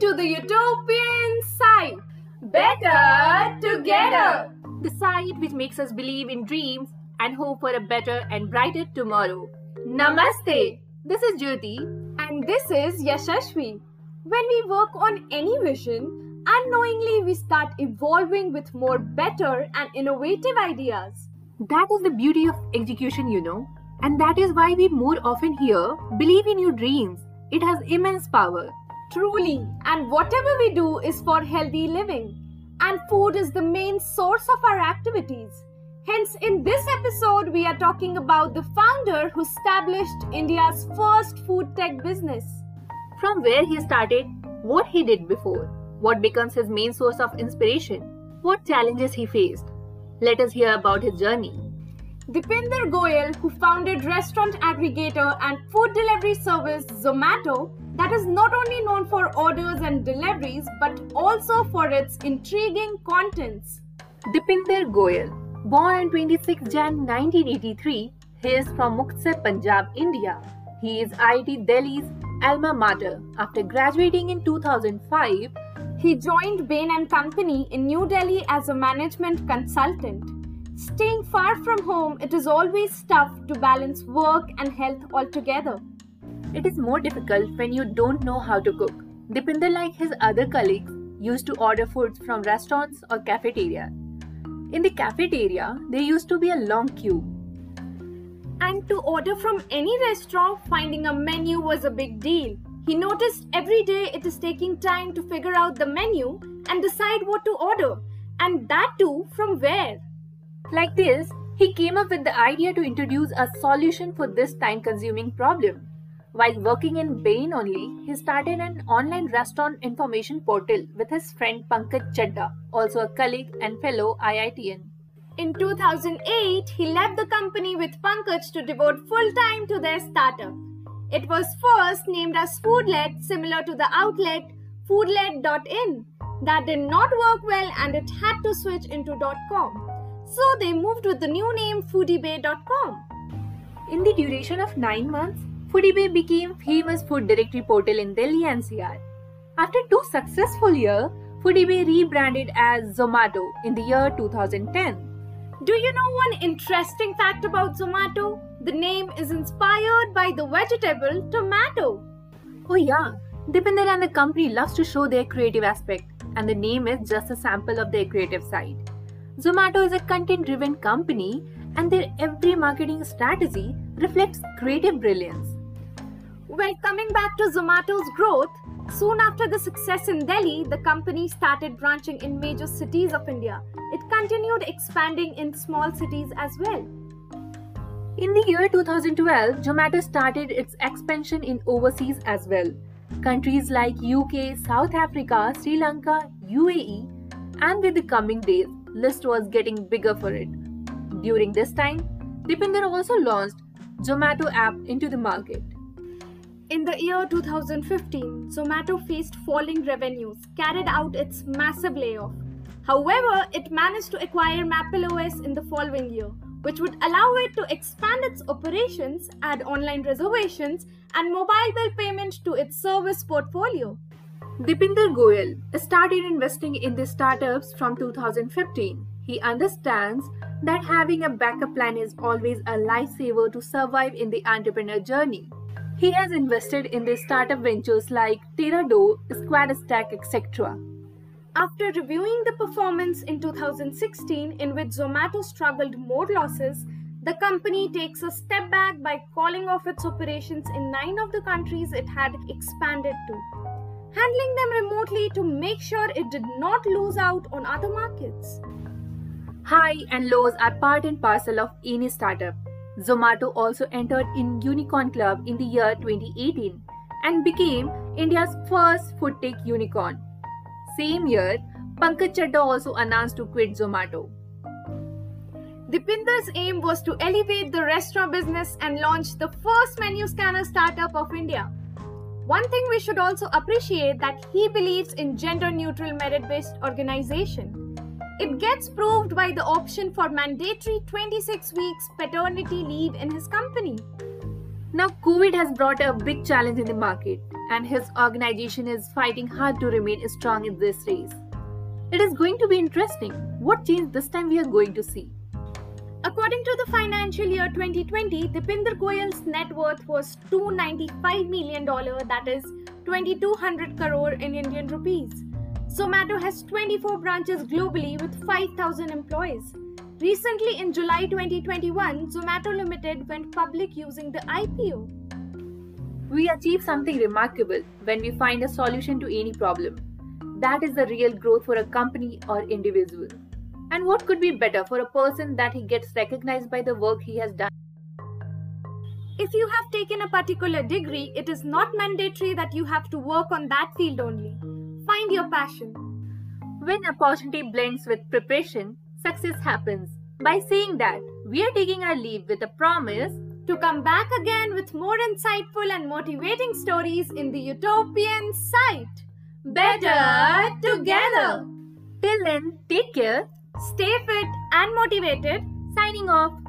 to the utopian side. Better together. The side which makes us believe in dreams and hope for a better and brighter tomorrow. Namaste. This is Jyoti. And this is Yashashvi. When we work on any vision, unknowingly we start evolving with more better and innovative ideas. That is the beauty of execution, you know. And that is why we more often hear believe in your dreams. It has immense power. Truly, and whatever we do is for healthy living. And food is the main source of our activities. Hence, in this episode, we are talking about the founder who established India's first food tech business. From where he started, what he did before, what becomes his main source of inspiration, what challenges he faced. Let us hear about his journey. Deepinder Goyal, who founded restaurant aggregator and food delivery service Zomato, that is not only known for orders and deliveries but also for its intriguing contents. Deepinder Goyal, born on 26 Jan 1983, he is from Muktsar, Punjab, India. He is IIT Delhi's alma mater. After graduating in 2005, he joined Bain and Company in New Delhi as a management consultant. Staying far from home, it is always tough to balance work and health altogether. It is more difficult when you don't know how to cook. Deepinder, like his other colleagues, used to order foods from restaurants or cafeteria. In the cafeteria, there used to be a long queue. And to order from any restaurant, finding a menu was a big deal. He noticed every day it is taking time to figure out the menu and decide what to order, and that too from where. Like this, he came up with the idea to introduce a solution for this time consuming problem. While working in Bain only, he started an online restaurant information portal with his friend Pankaj Chaddah, also a colleague and fellow IITian. In 2008, he left the company with Pankaj to devote full time to their startup. It was first named as Foodlet, similar to the outlet foodlet.in. That did not work well and it had to switch into .com. So they moved with the new name foodiebay.com. In the duration of 9 months, Foodiebay became famous food directory portal in Delhi NCR. After two successful years, Foodiebay rebranded as Zomato in the year 2010. Do you know one interesting fact about Zomato? The name is inspired by the vegetable tomato. Oh yeah, Deepinder and the company loves to show their creative aspect and the name is just a sample of their creative side. Zomato is a content driven company and their every marketing strategy reflects creative brilliance. Well, coming back to Zomato's growth, soon after the success in Delhi, the company started branching in major cities of India. It continued expanding in small cities as well. In the year 2012, Zomato started its expansion in overseas as well. Countries like UK, South Africa, Sri Lanka, UAE, and with the coming days, list was getting bigger for it. During this time, Deepinder also launched Zomato app into the market. In the year 2015, Zomato faced falling revenues, carried out its massive layoff. However, it managed to acquire MapleOS in the following year, which would allow it to expand its operations, add online reservations, and mobile bill payment to its service portfolio. Deepinder Goyal started investing in the startups from 2015. He understands that having a backup plan is always a lifesaver to survive in the entrepreneur journey. He has invested in the startup ventures like TerraDo, SquadStack, etc. After reviewing the performance in 2016, in which Zomato struggled more losses, the company takes a step back by calling off its operations in nine of the countries it had expanded to handling them remotely to make sure it did not lose out on other markets. High and lows are part and parcel of any startup. Zomato also entered in Unicorn Club in the year 2018 and became India's first food tech unicorn. Same year, Pankaj Chaddah also announced to quit Zomato. Deepinder's aim was to elevate the restaurant business and launch the first menu scanner startup of India. One thing we should also appreciate that he believes in gender neutral merit based organization. It gets proved by the option for mandatory 26 weeks paternity leave in his company. Now, COVID has brought a big challenge in the market, and his organization is fighting hard to remain strong in this race. It is going to be interesting. What change this time we are going to see? According to the financial year 2020, the Deepinder Goyal's net worth was $295 million, that is 2200 crore in Indian rupees. Zomato has 24 branches globally with 5,000 employees. Recently, in July 2021, Zomato Limited went public using the IPO. We achieve something remarkable when we find a solution to any problem. That is the real growth for a company or individual. And what could be better for a person that he gets recognized by the work he has done? If you have taken a particular degree, it is not mandatory that you have to work on that field only. Find your passion. When opportunity blends with preparation, success happens. By saying that, we are taking our leave with a promise to come back again with more insightful and motivating stories in the Utopian site. Better together. Till then, take care, stay fit and motivated. Signing off.